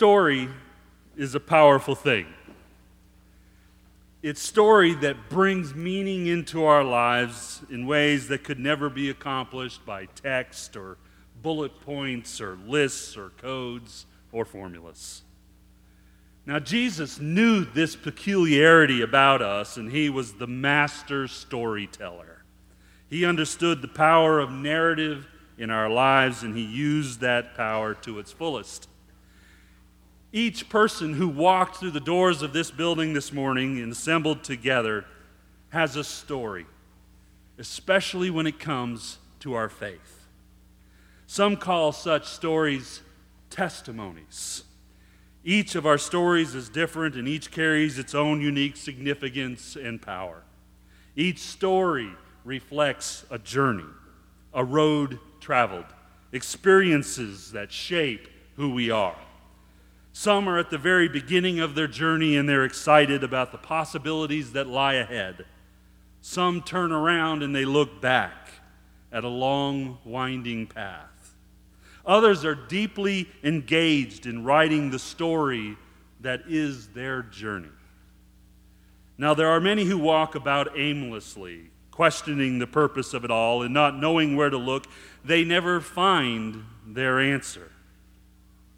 story is a powerful thing. It's story that brings meaning into our lives in ways that could never be accomplished by text or bullet points or lists or codes or formulas. Now, Jesus knew this peculiarity about us, and he was the master storyteller. He understood the power of narrative in our lives, and he used that power to its fullest. Each person who walked through the doors of this building this morning and assembled together has a story, especially when it comes to our faith. Some call such stories testimonies. Each of our stories is different and each carries its own unique significance and power. Each story reflects a journey, a road traveled, experiences that shape who we are. Some are at the very beginning of their journey and they're excited about the possibilities that lie ahead. Some turn around and they look back at a long, winding path. Others are deeply engaged in writing the story that is their journey. Now, there are many who walk about aimlessly, questioning the purpose of it all and not knowing where to look. They never find their answer.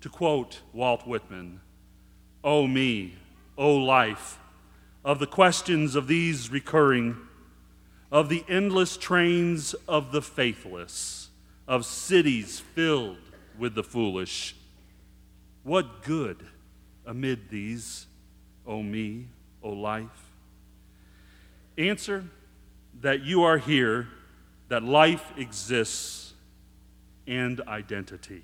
To quote Walt Whitman, Oh me, oh life, of the questions of these recurring, of the endless trains of the faithless, of cities filled with the foolish. What good amid these, O me, O life? Answer that you are here, that life exists, and identity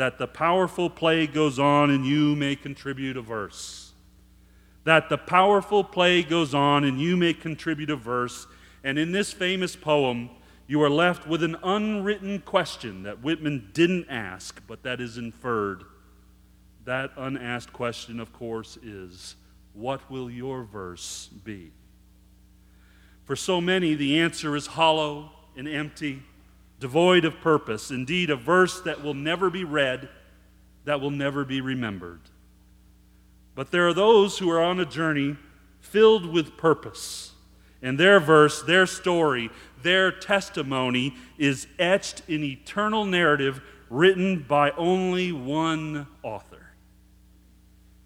that the powerful play goes on and you may contribute a verse. That the powerful play goes on and you may contribute a verse. And in this famous poem, you are left with an unwritten question that Whitman didn't ask, but that is inferred. That unasked question, of course, is what will your verse be? For so many, the answer is hollow and empty devoid of purpose, indeed, a verse that will never be read, that will never be remembered. But there are those who are on a journey filled with purpose, and their verse, their story, their testimony is etched in eternal narrative written by only one author.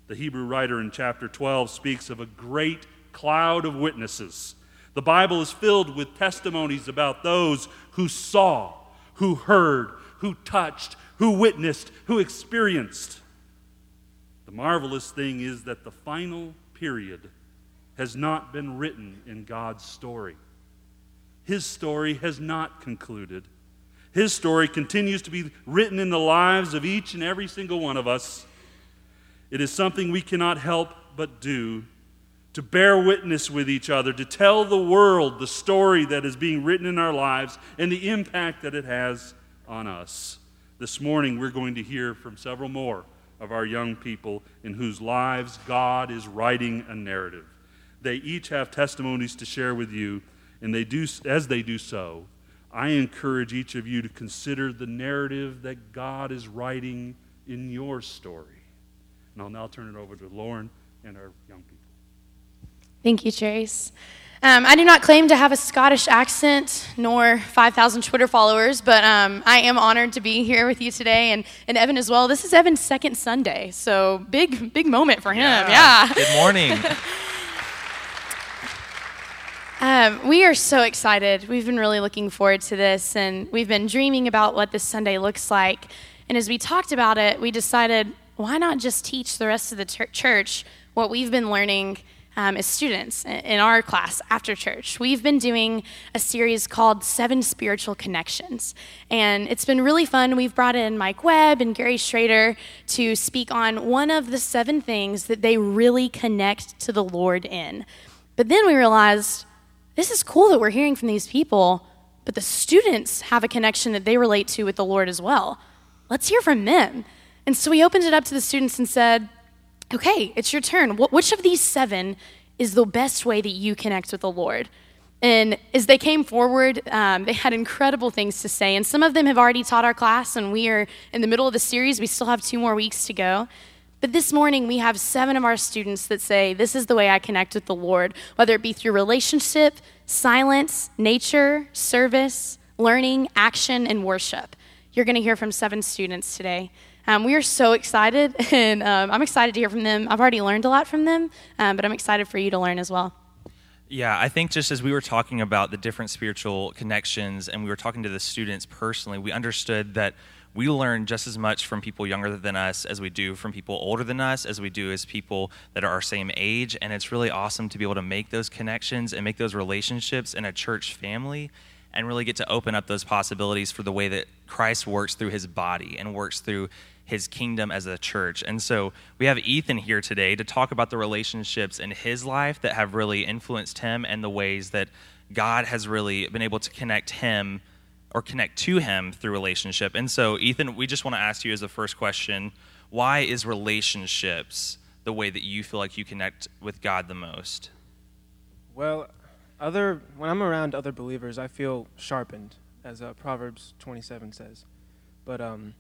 The Hebrew writer in chapter 12 speaks of a great cloud of witnesses the Bible is filled with testimonies about those who saw, who heard, who touched, who witnessed, who experienced. The marvelous thing is that the final period has not been written in God's story. His story has not concluded. His story continues to be written in the lives of each and every single one of us. It is something we cannot help but do to bear witness with each other, to tell the world the story that is being written in our lives and the impact that it has on us. This morning, we're going to hear from several more of our young people in whose lives God is writing a narrative. They each have testimonies to share with you, and they do, as they do so, I encourage each of you to consider the narrative that God is writing in your story. And I'll now turn it over to Lauren and our young people. Thank you, Trace. Um, I do not claim to have a Scottish accent nor 5,000 Twitter followers, but um, I am honored to be here with you today and, and Evan as well. This is Evan's second Sunday, so big, big moment for him. Yeah. yeah. Good morning. um, we are so excited. We've been really looking forward to this, and we've been dreaming about what this Sunday looks like. And as we talked about it, we decided why not just teach the rest of the ter- church what we've been learning um, as students in our class after church. We've been doing a series called Seven Spiritual Connections. And it's been really fun. We've brought in Mike Webb and Gary Schrader to speak on one of the seven things that they really connect to the Lord in. But then we realized this is cool that we're hearing from these people, but the students have a connection that they relate to with the Lord as well. Let's hear from them. And so we opened it up to the students and said, okay, it's your turn. Which of these seven is the best way that you connect with the Lord? And as they came forward, um, they had incredible things to say. And some of them have already taught our class, and we are in the middle of the series. We still have two more weeks to go. But this morning, we have seven of our students that say, This is the way I connect with the Lord, whether it be through relationship, silence, nature, service, learning, action, and worship. You're going to hear from seven students today. Um, we are so excited, and um, I'm excited to hear from them. I've already learned a lot from them, um, but I'm excited for you to learn as well. Yeah, I think just as we were talking about the different spiritual connections and we were talking to the students personally, we understood that we learn just as much from people younger than us as we do from people older than us, as we do as people that are our same age. And it's really awesome to be able to make those connections and make those relationships in a church family and really get to open up those possibilities for the way that Christ works through his body and works through his kingdom as a church. And so we have Ethan here today to talk about the relationships in his life that have really influenced him and the ways that God has really been able to connect him or connect to him through relationship. And so, Ethan, we just want to ask you as a first question why is relationships the way that you feel like you connect with God the most? Well, other when I'm around other believers, I feel sharpened, as uh, Proverbs 27 says. But um,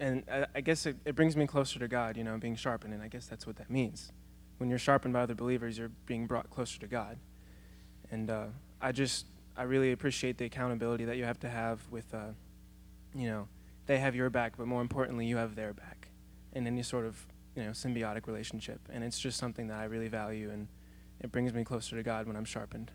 and I, I guess it, it brings me closer to God, you know, being sharpened, and I guess that's what that means. When you're sharpened by other believers, you're being brought closer to God. And uh, I just, I really appreciate the accountability that you have to have with, uh, you know, they have your back, but more importantly, you have their back in any sort of, you know, symbiotic relationship. And it's just something that I really value, and it brings me closer to God when I'm sharpened.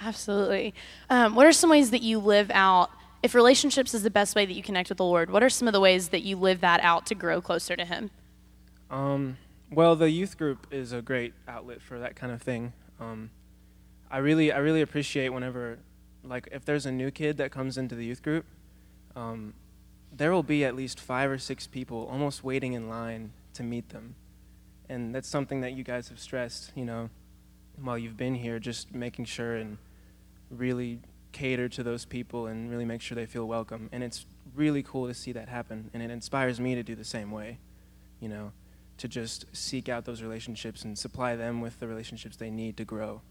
Absolutely. Um, what are some ways that you live out if relationships is the best way that you connect with the Lord, what are some of the ways that you live that out to grow closer to Him? Um, well, the youth group is a great outlet for that kind of thing. Um, I really, I really appreciate whenever, like, if there's a new kid that comes into the youth group, um, there will be at least five or six people almost waiting in line to meet them, and that's something that you guys have stressed, you know, while you've been here, just making sure and really cater to those people and really make sure they feel welcome. And it's really cool to see that happen. And it inspires me to do the same way, you know, to just seek out those relationships and supply them with the relationships they need to grow.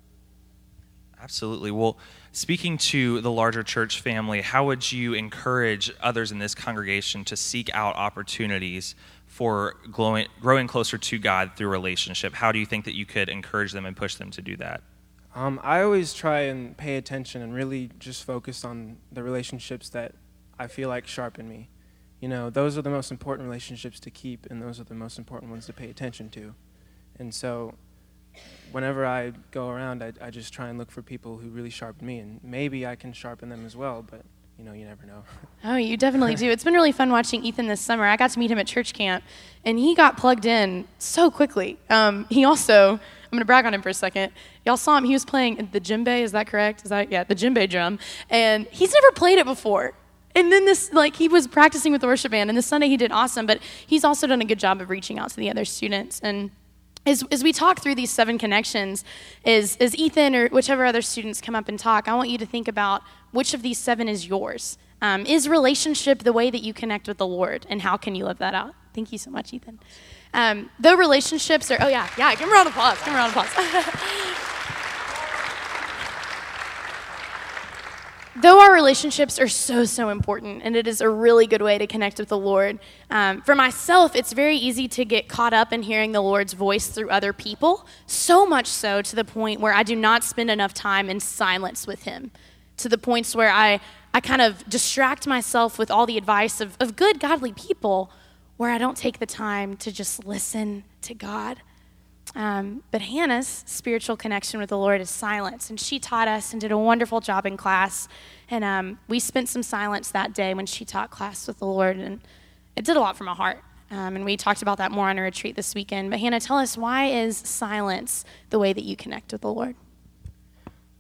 Absolutely. Well, speaking to the larger church family, how would you encourage others in this congregation to seek out opportunities for growing, growing closer to God through relationship? How do you think that you could encourage them and push them to do that? Um, I always try and pay attention and really just focus on the relationships that I feel like sharpen me. You know, those are the most important relationships to keep, and those are the most important ones to pay attention to. And so, whenever I go around, I, I just try and look for people who really sharpen me, and maybe I can sharpen them as well, but you know, you never know. Oh, you definitely do. It's been really fun watching Ethan this summer. I got to meet him at church camp, and he got plugged in so quickly. Um, he also I'm to brag on him for a second. Y'all saw him. He was playing the djembe. Is that correct? Is that yeah, the djembe drum? And he's never played it before. And then this, like, he was practicing with the worship band, and this Sunday he did awesome. But he's also done a good job of reaching out to the other students. And as, as we talk through these seven connections, is, as Ethan or whichever other students come up and talk, I want you to think about which of these seven is yours. Um, is relationship the way that you connect with the Lord, and how can you live that out? Thank you so much, Ethan. Um, though relationships are, oh yeah, yeah, give him a round of applause. Give him a round of applause. though our relationships are so, so important, and it is a really good way to connect with the Lord, um, for myself, it's very easy to get caught up in hearing the Lord's voice through other people, so much so to the point where I do not spend enough time in silence with Him, to the points where I, I kind of distract myself with all the advice of, of good, godly people where I don't take the time to just listen to God. Um, but Hannah's spiritual connection with the Lord is silence, and she taught us and did a wonderful job in class. And um, we spent some silence that day when she taught class with the Lord, and it did a lot for my heart. Um, and we talked about that more on a retreat this weekend. But Hannah, tell us why is silence the way that you connect with the Lord?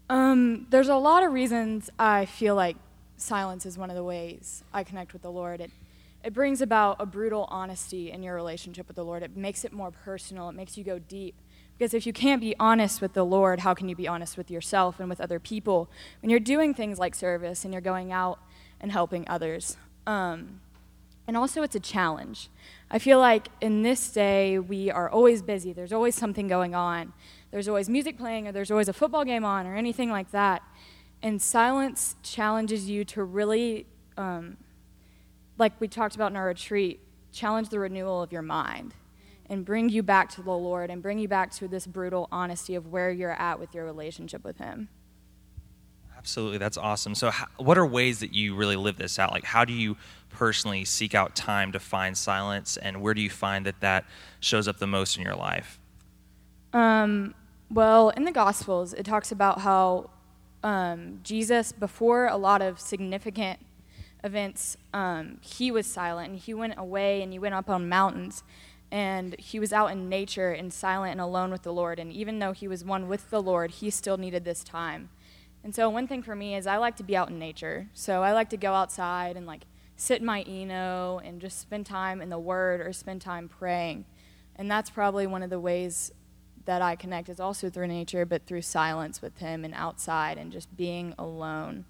Um, there's a lot of reasons I feel like silence is one of the ways I connect with the Lord. It it brings about a brutal honesty in your relationship with the Lord. It makes it more personal, it makes you go deep. Because if you can't be honest with the Lord, how can you be honest with yourself and with other people when you're doing things like service and you're going out and helping others? Um, and also, it's a challenge. I feel like in this day, we are always busy. There's always something going on. There's always music playing, or there's always a football game on, or anything like that. And silence challenges you to really um, like we talked about in our retreat, challenge the renewal of your mind. and bring you back to the Lord and bring you back to this brutal honesty of where you're at with your relationship with Him. Absolutely, that's awesome. So, how, what are ways that you really live this out? Like, how do you personally seek out time to find silence, and where do you find that that shows up the most in your life? Um, well, in the Gospels, it talks about how um, Jesus, before a lot of significant events, um, he was silent and he went away and he went up on mountains and he was out in nature and silent and alone with the Lord. And even though he was one with the Lord, he still needed this time. And so one thing for me is I like to be out in nature. So I like to go outside and like sit in my Eno and just spend time in the Word or spend time praying. And that's probably one of the ways that I connect is also through nature, but through silence with Him and outside and just being alone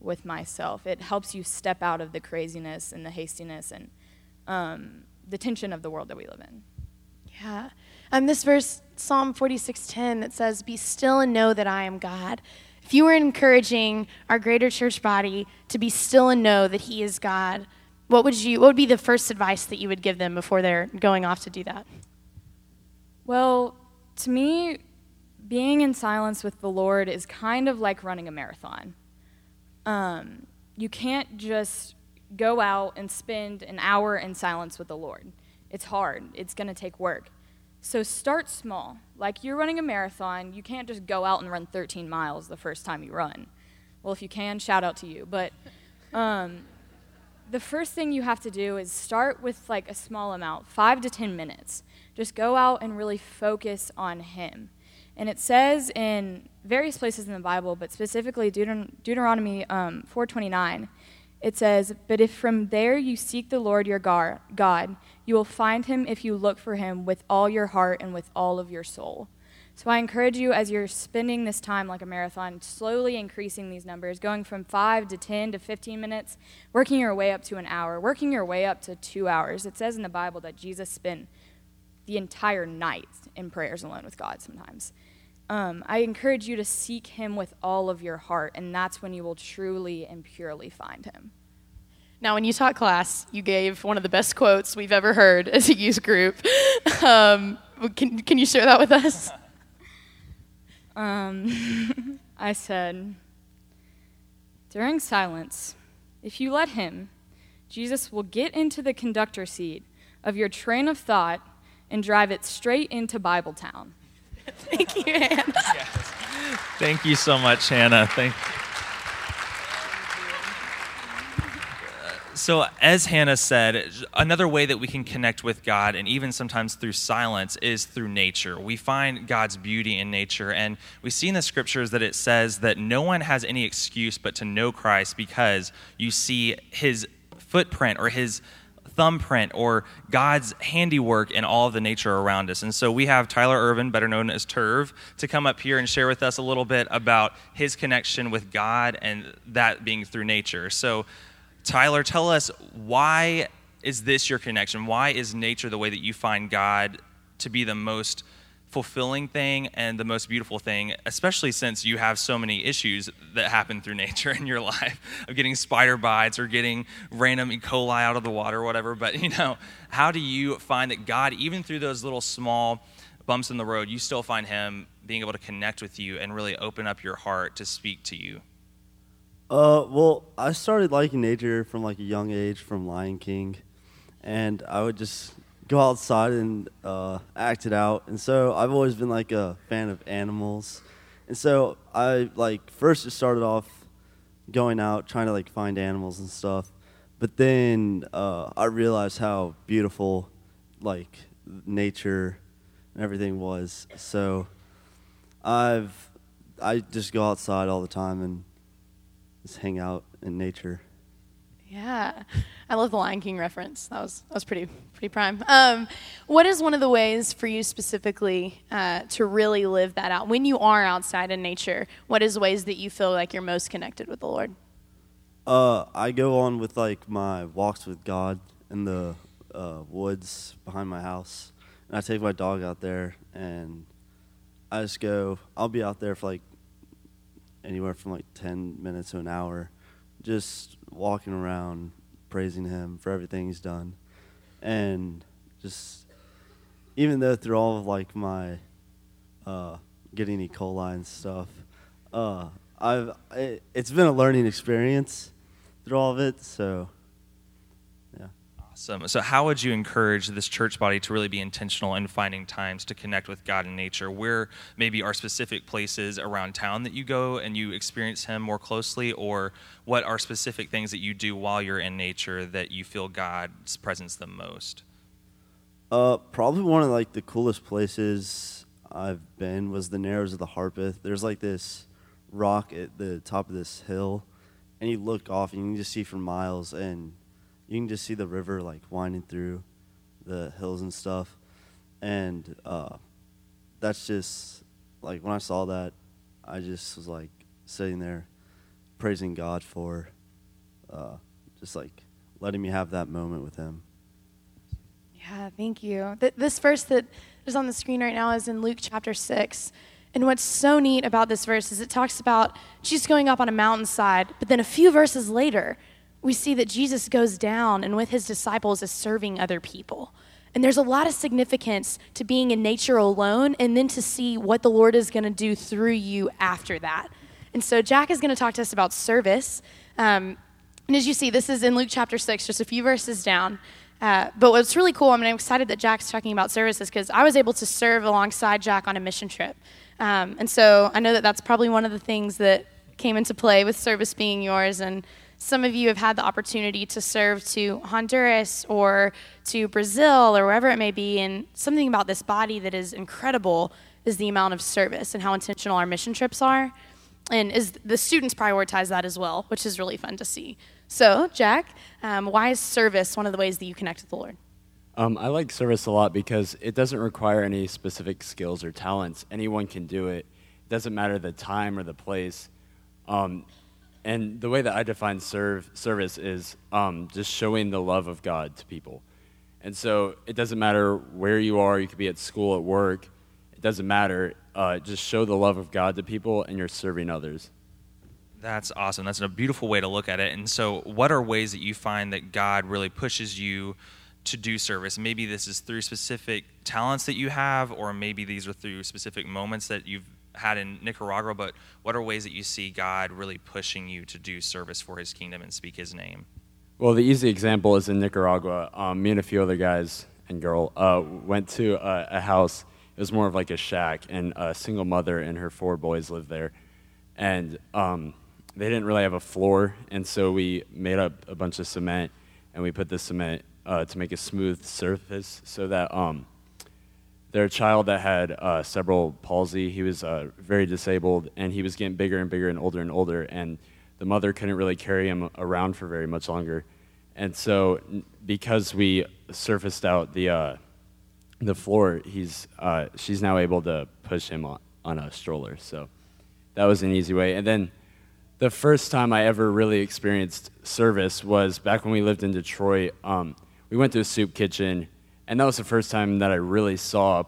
with myself. It helps you step out of the craziness and the hastiness and um, the tension of the world that we live in. Yeah. Um, this verse, Psalm 46:10, that says, "Be still and know that I am God." If you were encouraging our greater church body to be still and know that He is God, what would you? What would be the first advice that you would give them before they're going off to do that? Well, to me, being in silence with the Lord is kind of like running a marathon. Um, you can't just go out and spend an hour in silence with the Lord. It's hard. It's going to take work. So start small. Like you're running a marathon, you can't just go out and run 13 miles the first time you run. Well, if you can, shout out to you. But um, the first thing you have to do is start with like a small amount, five to 10 minutes. Just go out and really focus on Him. And it says in various places in the Bible, but specifically Deuteron- Deuteronomy um, 429, it says, But if from there you seek the Lord your God, you will find him if you look for him with all your heart and with all of your soul. So I encourage you as you're spending this time like a marathon, slowly increasing these numbers, going from 5 to 10 to 15 minutes, working your way up to an hour, working your way up to two hours. It says in the Bible that Jesus spent the entire night in prayers alone with God sometimes. Um, I encourage you to seek Him with all of your heart, and that's when you will truly and purely find Him. Now, when you taught class, you gave one of the best quotes we've ever heard as a youth group. Um, can, can you share that with us? Um, I said, during silence, if you let Him, Jesus will get into the conductor seat of your train of thought and drive it straight into Bibletown. Thank you, Hannah. Yes. Thank you so much, Hannah. Thank you. So, as Hannah said, another way that we can connect with God, and even sometimes through silence, is through nature. We find God's beauty in nature, and we see in the scriptures that it says that no one has any excuse but to know Christ because you see his footprint or his thumbprint or God's handiwork in all of the nature around us. And so we have Tyler Irvin, better known as Turv, to come up here and share with us a little bit about his connection with God and that being through nature. So, Tyler, tell us why is this your connection? Why is nature the way that you find God to be the most fulfilling thing and the most beautiful thing, especially since you have so many issues that happen through nature in your life of getting spider bites or getting random E. coli out of the water or whatever. But, you know, how do you find that God, even through those little small bumps in the road, you still find Him being able to connect with you and really open up your heart to speak to you? Uh, well, I started liking nature from like a young age from Lion King, and I would just go outside and uh, act it out. And so I've always been like a fan of animals. And so I like first just started off going out trying to like find animals and stuff. But then uh, I realized how beautiful like nature and everything was. So I've I just go outside all the time and just hang out in nature. Yeah, I love the Lion King reference. That was that was pretty pretty prime. Um, what is one of the ways for you specifically uh, to really live that out when you are outside in nature? What is ways that you feel like you're most connected with the Lord? Uh, I go on with like my walks with God in the uh, woods behind my house, and I take my dog out there, and I just go. I'll be out there for like anywhere from like ten minutes to an hour just walking around praising him for everything he's done and just even though through all of like my uh, getting E. coli and stuff, uh, I've it, it's been a learning experience through all of it. So. Awesome. So, how would you encourage this church body to really be intentional in finding times to connect with God and nature? Where maybe are specific places around town that you go and you experience Him more closely, or what are specific things that you do while you're in nature that you feel God's presence the most? Uh, probably one of like the coolest places I've been was the Narrows of the Harpeth. There's like this rock at the top of this hill, and you look off and you can just see for miles, and you can just see the river like winding through the hills and stuff. And uh, that's just like when I saw that, I just was like sitting there praising God for uh, just like letting me have that moment with Him. Yeah, thank you. Th- this verse that is on the screen right now is in Luke chapter 6. And what's so neat about this verse is it talks about Jesus going up on a mountainside, but then a few verses later, we see that Jesus goes down and with his disciples is serving other people. And there's a lot of significance to being in nature alone and then to see what the Lord is going to do through you after that. And so Jack is going to talk to us about service. Um, and as you see, this is in Luke chapter 6, just a few verses down. Uh, but what's really cool, I mean, I'm excited that Jack's talking about services because I was able to serve alongside Jack on a mission trip. Um, and so I know that that's probably one of the things that came into play with service being yours. And some of you have had the opportunity to serve to Honduras or to Brazil or wherever it may be. And something about this body that is incredible is the amount of service and how intentional our mission trips are. And is the students prioritize that as well, which is really fun to see. So, Jack, um, why is service one of the ways that you connect with the Lord? Um, I like service a lot because it doesn't require any specific skills or talents. Anyone can do it. It doesn't matter the time or the place. Um, and the way that I define serve, service is um, just showing the love of God to people. And so it doesn't matter where you are. You could be at school, at work. It doesn't matter. Uh, just show the love of God to people, and you're serving others. That's awesome. That's a beautiful way to look at it. And so, what are ways that you find that God really pushes you to do service? Maybe this is through specific talents that you have, or maybe these are through specific moments that you've had in Nicaragua. But what are ways that you see God really pushing you to do service for His kingdom and speak His name? Well, the easy example is in Nicaragua. Um, me and a few other guys and girl uh, went to a, a house. It was more of like a shack, and a single mother and her four boys lived there. And um, they didn't really have a floor, and so we made up a bunch of cement, and we put the cement uh, to make a smooth surface so that um, their child that had uh, cerebral palsy, he was uh, very disabled, and he was getting bigger and bigger and older and older, and the mother couldn't really carry him around for very much longer. And so, because we surfaced out the uh, the floor, he's uh, she's now able to push him on, on a stroller. So that was an easy way. And then the first time I ever really experienced service was back when we lived in Detroit. Um, we went to a soup kitchen, and that was the first time that I really saw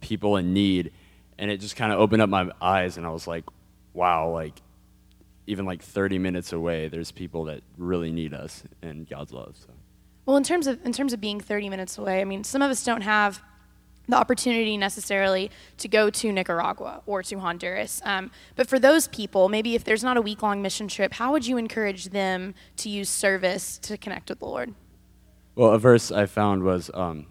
people in need, and it just kind of opened up my eyes, and I was like, wow, like even like 30 minutes away, there's people that really need us and God's love. So. Well, in terms of in terms of being 30 minutes away, I mean, some of us don't have the opportunity necessarily to go to Nicaragua or to Honduras. Um, but for those people, maybe if there's not a week long mission trip, how would you encourage them to use service to connect with the Lord? Well, a verse I found was um,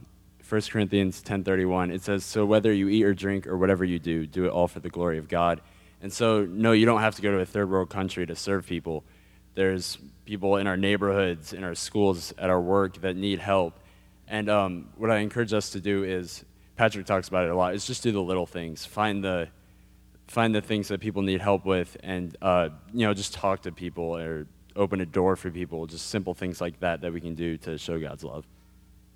1 Corinthians 10:31. It says, "So whether you eat or drink or whatever you do, do it all for the glory of God." And so, no, you don't have to go to a third world country to serve people. There's people in our neighborhoods, in our schools, at our work that need help. And um, what I encourage us to do is Patrick talks about it a lot. Is just do the little things. Find the find the things that people need help with, and uh, you know, just talk to people or open a door for people. Just simple things like that that we can do to show God's love.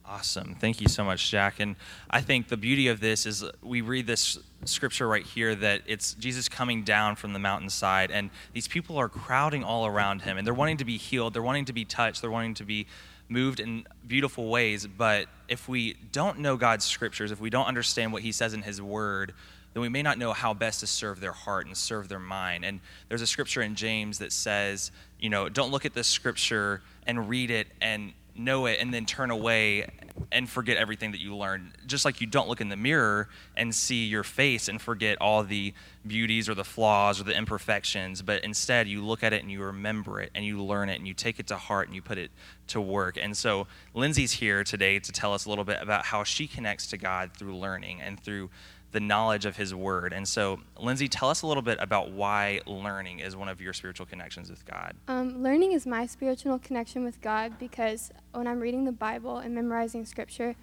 Awesome. Thank you so much, Jack. And I think the beauty of this is we read this scripture right here that it's Jesus coming down from the mountainside, and these people are crowding all around him, and they're wanting to be healed, they're wanting to be touched, they're wanting to be moved in beautiful ways. But if we don't know God's scriptures, if we don't understand what He says in His Word, then we may not know how best to serve their heart and serve their mind. And there's a scripture in James that says, you know, don't look at this scripture and read it and know it and then turn away and forget everything that you learned. Just like you don't look in the mirror and see your face and forget all the beauties or the flaws or the imperfections, but instead you look at it and you remember it and you learn it and you take it to heart and you put it to work. And so Lindsay's here today to tell us a little bit about how she connects to God through learning and through the knowledge of his word. And so, Lindsay, tell us a little bit about why learning is one of your spiritual connections with God. Um, learning is my spiritual connection with God because when I'm reading the Bible and memorizing scripture,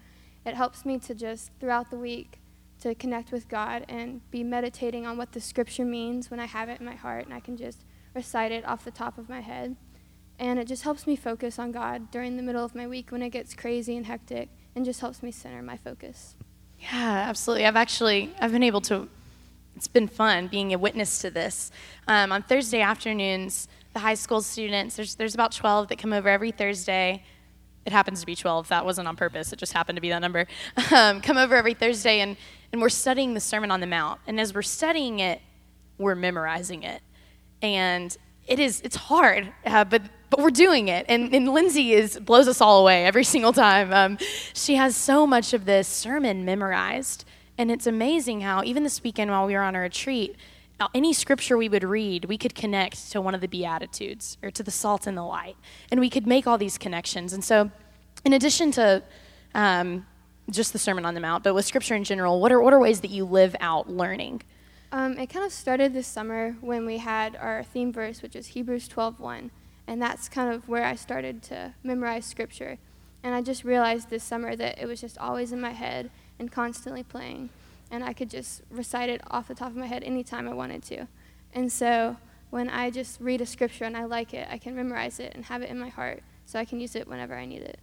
it helps me to just, throughout the week, to connect with God and be meditating on what the scripture means when I have it in my heart and I can just recite it off the top of my head. And it just helps me focus on God during the middle of my week when it gets crazy and hectic and just helps me center my focus. Yeah, absolutely. I've actually I've been able to. It's been fun being a witness to this. Um, on Thursday afternoons, the high school students there's there's about 12 that come over every Thursday. It happens to be 12. That wasn't on purpose. It just happened to be that number. Um, come over every Thursday, and and we're studying the Sermon on the Mount. And as we're studying it, we're memorizing it, and it is it's hard, uh, but but we're doing it. And, and Lindsay is blows us all away every single time. Um, she has so much of this sermon memorized, and it's amazing how even this weekend while we were on a retreat, uh, any scripture we would read, we could connect to one of the beatitudes or to the salt and the light, and we could make all these connections. And so, in addition to um, just the Sermon on the Mount, but with scripture in general, what are what are ways that you live out learning? Um, it kind of started this summer when we had our theme verse, which is Hebrews 12:1, and that's kind of where I started to memorize scripture. And I just realized this summer that it was just always in my head and constantly playing, and I could just recite it off the top of my head anytime I wanted to. And so when I just read a scripture and I like it, I can memorize it and have it in my heart, so I can use it whenever I need it.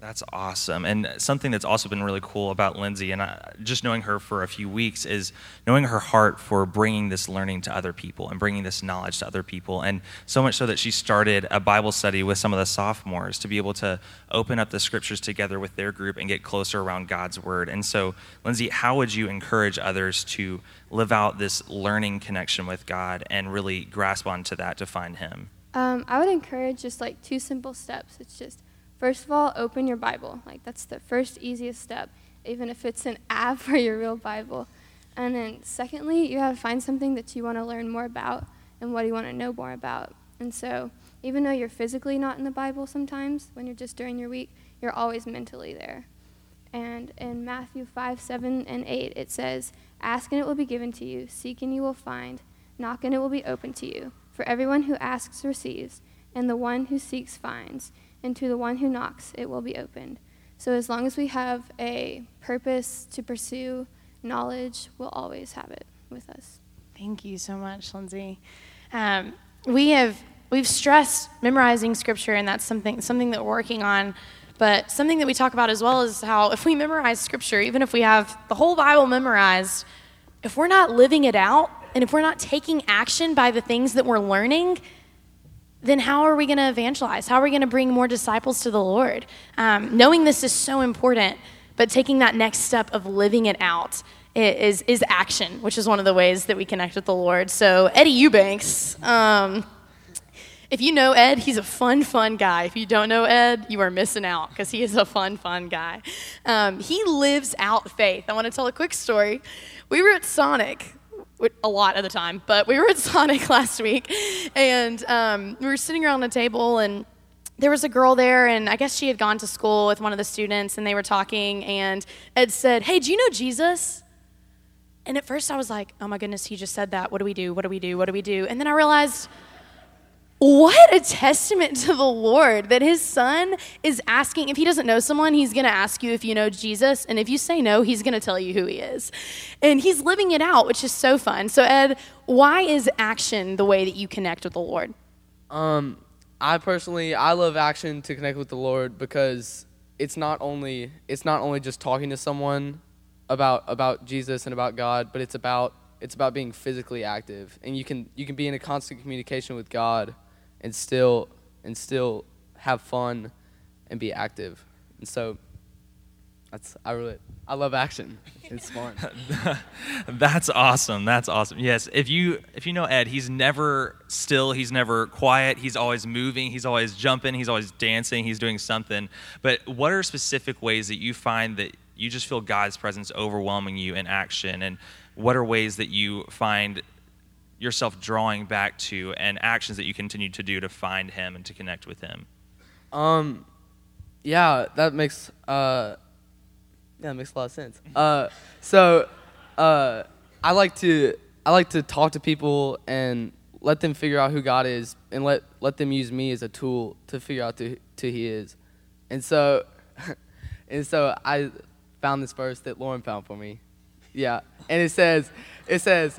That's awesome. And something that's also been really cool about Lindsay, and I, just knowing her for a few weeks, is knowing her heart for bringing this learning to other people and bringing this knowledge to other people. And so much so that she started a Bible study with some of the sophomores to be able to open up the scriptures together with their group and get closer around God's word. And so, Lindsay, how would you encourage others to live out this learning connection with God and really grasp onto that to find Him? Um, I would encourage just like two simple steps. It's just First of all, open your Bible. Like that's the first easiest step, even if it's an app for your real Bible. And then secondly, you have to find something that you want to learn more about and what you want to know more about. And so, even though you're physically not in the Bible sometimes, when you're just during your week, you're always mentally there. And in Matthew 5, 7, and 8, it says, Ask and it will be given to you, seek and you will find, knock and it will be open to you. For everyone who asks receives, and the one who seeks finds and to the one who knocks, it will be opened. So as long as we have a purpose to pursue knowledge, we'll always have it with us. Thank you so much, Lindsay. Um, we have we've stressed memorizing scripture, and that's something something that we're working on. But something that we talk about as well is how if we memorize scripture, even if we have the whole Bible memorized, if we're not living it out, and if we're not taking action by the things that we're learning, then how are we going to evangelize? How are we going to bring more disciples to the Lord? Um, knowing this is so important, but taking that next step of living it out is, is action, which is one of the ways that we connect with the Lord. So, Eddie Eubanks, um, if you know Ed, he's a fun, fun guy. If you don't know Ed, you are missing out because he is a fun, fun guy. Um, he lives out faith. I want to tell a quick story. We were at Sonic a lot of the time, but we were at Sonic last week, and um, we were sitting around the table, and there was a girl there, and I guess she had gone to school with one of the students, and they were talking, and Ed said, "Hey, do you know Jesus?" And at first, I was like, "Oh my goodness, he just said that. What do we do? What do we do? What do we do?" And then I realized what a testament to the Lord that his son is asking. If he doesn't know someone, he's going to ask you if you know Jesus. And if you say no, he's going to tell you who he is. And he's living it out, which is so fun. So, Ed, why is action the way that you connect with the Lord? Um, I personally, I love action to connect with the Lord because it's not only it's not only just talking to someone about about Jesus and about God, but it's about it's about being physically active, and you can you can be in a constant communication with God and still and still have fun and be active. And so That's I really I love action. It's fun. That's awesome. That's awesome. Yes, if you if you know Ed, he's never still, he's never quiet. He's always moving, he's always jumping, he's always dancing, he's doing something. But what are specific ways that you find that you just feel God's presence overwhelming you in action and what are ways that you find yourself drawing back to and actions that you continue to do to find him and to connect with him? Um yeah, that makes uh yeah, it makes a lot of sense. Uh, so, uh, I like to I like to talk to people and let them figure out who God is, and let let them use me as a tool to figure out to who He is. And so, and so I found this verse that Lauren found for me. Yeah, and it says, it says,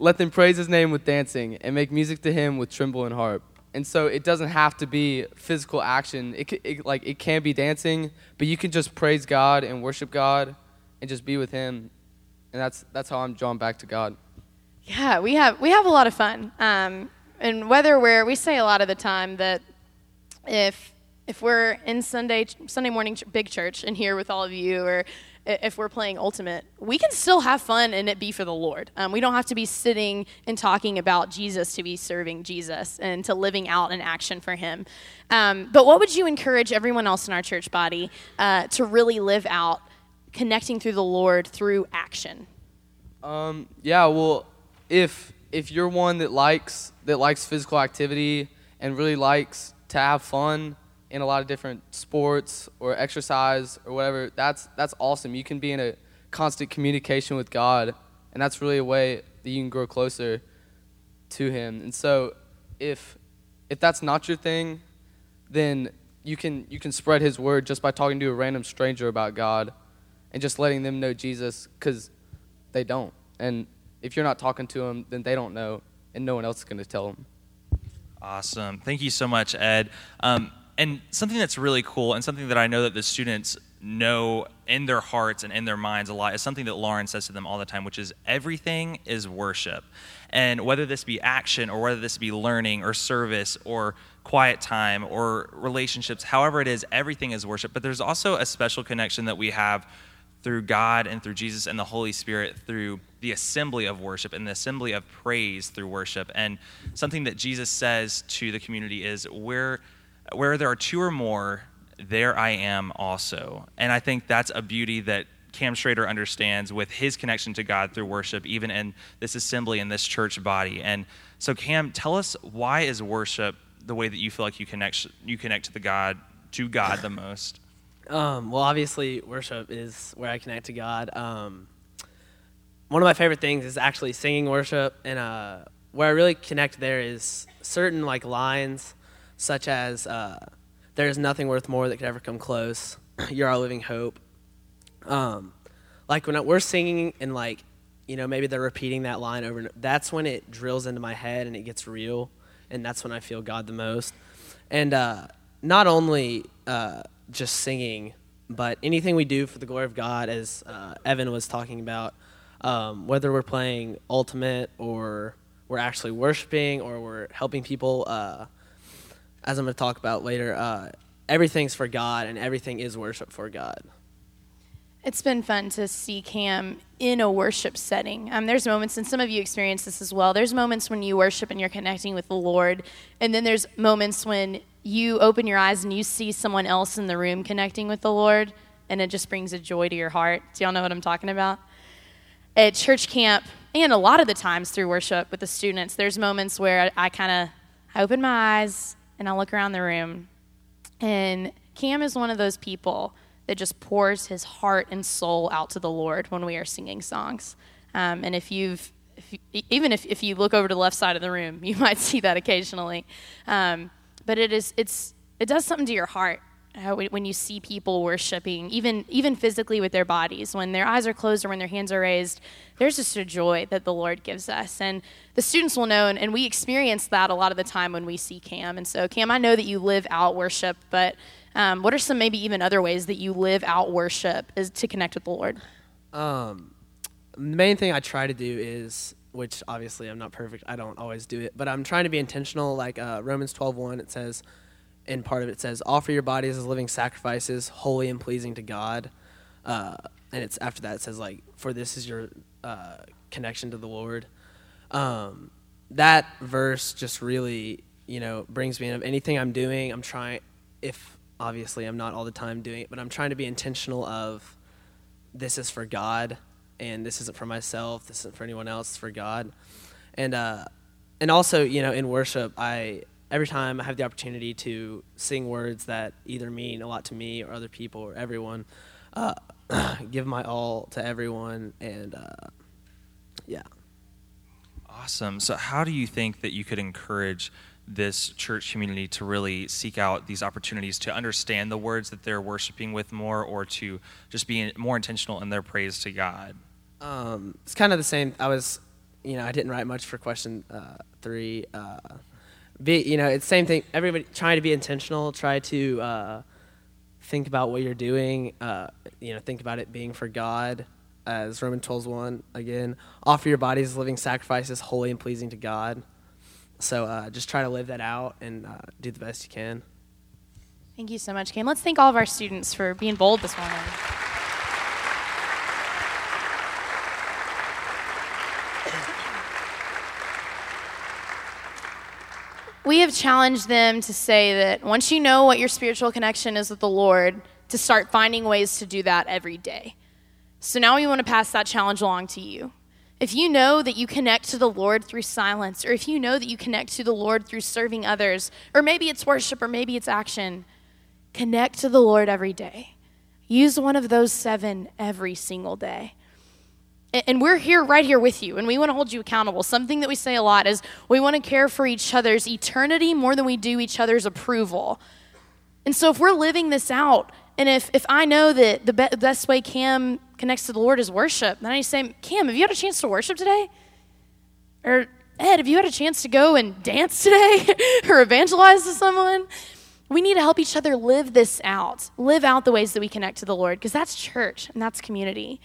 "Let them praise His name with dancing and make music to Him with tremble and harp." and so it doesn't have to be physical action. It, it, like it can be dancing, but you can just praise God and worship God, and just be with Him, and that's that's how I'm drawn back to God. Yeah, we have we have a lot of fun, um, and whether we're we say a lot of the time that if if we're in Sunday Sunday morning big church and here with all of you, or if we're playing Ultimate, we can still have fun and it be for the Lord. Um, we don't have to be sitting and talking about Jesus to be serving Jesus and to living out an action for Him. Um, but what would you encourage everyone else in our church body uh, to really live out, connecting through the Lord through action? Um, yeah, well, if if you're one that likes that likes physical activity and really likes to have fun in a lot of different sports or exercise or whatever, that's that's awesome. You can be in a constant communication with God, and that's really a way that you can grow closer to Him. And so, if if that's not your thing, then you can you can spread His word just by talking to a random stranger about God, and just letting them know Jesus, because they don't. And if you're not talking to them, then they don't know, and no one else is going to tell them. Awesome. Thank you so much, Ed. Um, and something that's really cool and something that I know that the students know in their hearts and in their minds a lot is something that Lauren says to them all the time, which is everything is worship. And whether this be action or whether this be learning or service or quiet time or relationships, however it is, everything is worship. But there's also a special connection that we have through God and through Jesus and the Holy Spirit through the assembly of worship and the assembly of praise through worship. And something that Jesus says to the community is where where there are two or more, there I am also. And I think that's a beauty that Cam Schrader understands with his connection to God through worship, even in this assembly in this church body. And so, Cam, tell us why is worship the way that you feel like you connect you connect to the God to God the most? Um, well, obviously, worship is where I connect to God. Um, one of my favorite things is actually singing worship, and uh, where I really connect there is certain like lines such as uh, there is nothing worth more that could ever come close. You're our living hope. Um, like when we're singing and like, you know, maybe they're repeating that line over. And that's when it drills into my head and it gets real, and that's when I feel God the most. And uh, not only uh, just singing, but anything we do for the glory of God, as uh, Evan was talking about, um, whether we're playing ultimate or we're actually worshiping or we're helping people uh, as I'm going to talk about later, uh, everything's for God and everything is worship for God. It's been fun to see Cam in a worship setting. Um, there's moments, and some of you experience this as well. There's moments when you worship and you're connecting with the Lord, and then there's moments when you open your eyes and you see someone else in the room connecting with the Lord, and it just brings a joy to your heart. Do y'all know what I'm talking about? At church camp, and a lot of the times through worship with the students, there's moments where I, I kind of I open my eyes and I look around the room, and Cam is one of those people that just pours his heart and soul out to the Lord when we are singing songs. Um, and if you've, if you, even if, if you look over to the left side of the room, you might see that occasionally. Um, but it is, it's, it does something to your heart uh, when you see people worshiping, even even physically with their bodies, when their eyes are closed or when their hands are raised, there's just a joy that the Lord gives us, and the students will know, and, and we experience that a lot of the time when we see Cam. And so, Cam, I know that you live out worship, but um, what are some maybe even other ways that you live out worship is to connect with the Lord? Um, the main thing I try to do is, which obviously I'm not perfect, I don't always do it, but I'm trying to be intentional. Like uh, Romans 12:1, it says and part of it says, "Offer your bodies as living sacrifices, holy and pleasing to God." Uh, and it's after that it says like, "For this is your uh, connection to the Lord." Um, that verse just really, you know, brings me in of anything I'm doing. I'm trying, if obviously I'm not all the time doing it, but I'm trying to be intentional of this is for God and this isn't for myself, this isn't for anyone else, it's for God. And uh, and also, you know, in worship, I every time I have the opportunity to sing words that either mean a lot to me or other people or everyone, uh, give my all to everyone, and uh, yeah. Awesome. So, how do you think that you could encourage this church community to really seek out these opportunities to understand the words that they're worshiping with more, or to just be more intentional in their praise to God? Um, it's kind of the same. I was, you know, I didn't write much for question uh, three. Be, you know, it's the same thing. Everybody trying to be intentional. Try to uh, think about what you're doing. Uh, you know, think about it being for God as Romans 12 1 again, offer your bodies as living sacrifices, holy and pleasing to God. So uh, just try to live that out and uh, do the best you can. Thank you so much, Cam. Let's thank all of our students for being bold this morning. We have challenged them to say that once you know what your spiritual connection is with the Lord, to start finding ways to do that every day. So now we want to pass that challenge along to you. If you know that you connect to the Lord through silence, or if you know that you connect to the Lord through serving others, or maybe it's worship, or maybe it's action, connect to the Lord every day. Use one of those seven every single day. And we're here, right here with you, and we want to hold you accountable. Something that we say a lot is we want to care for each other's eternity more than we do each other's approval. And so, if we're living this out, and if, if I know that the be- best way Cam connects to the Lord is worship, then I say, Cam, have you had a chance to worship today? Or Ed, have you had a chance to go and dance today or evangelize to someone? We need to help each other live this out, live out the ways that we connect to the Lord, because that's church and that's community.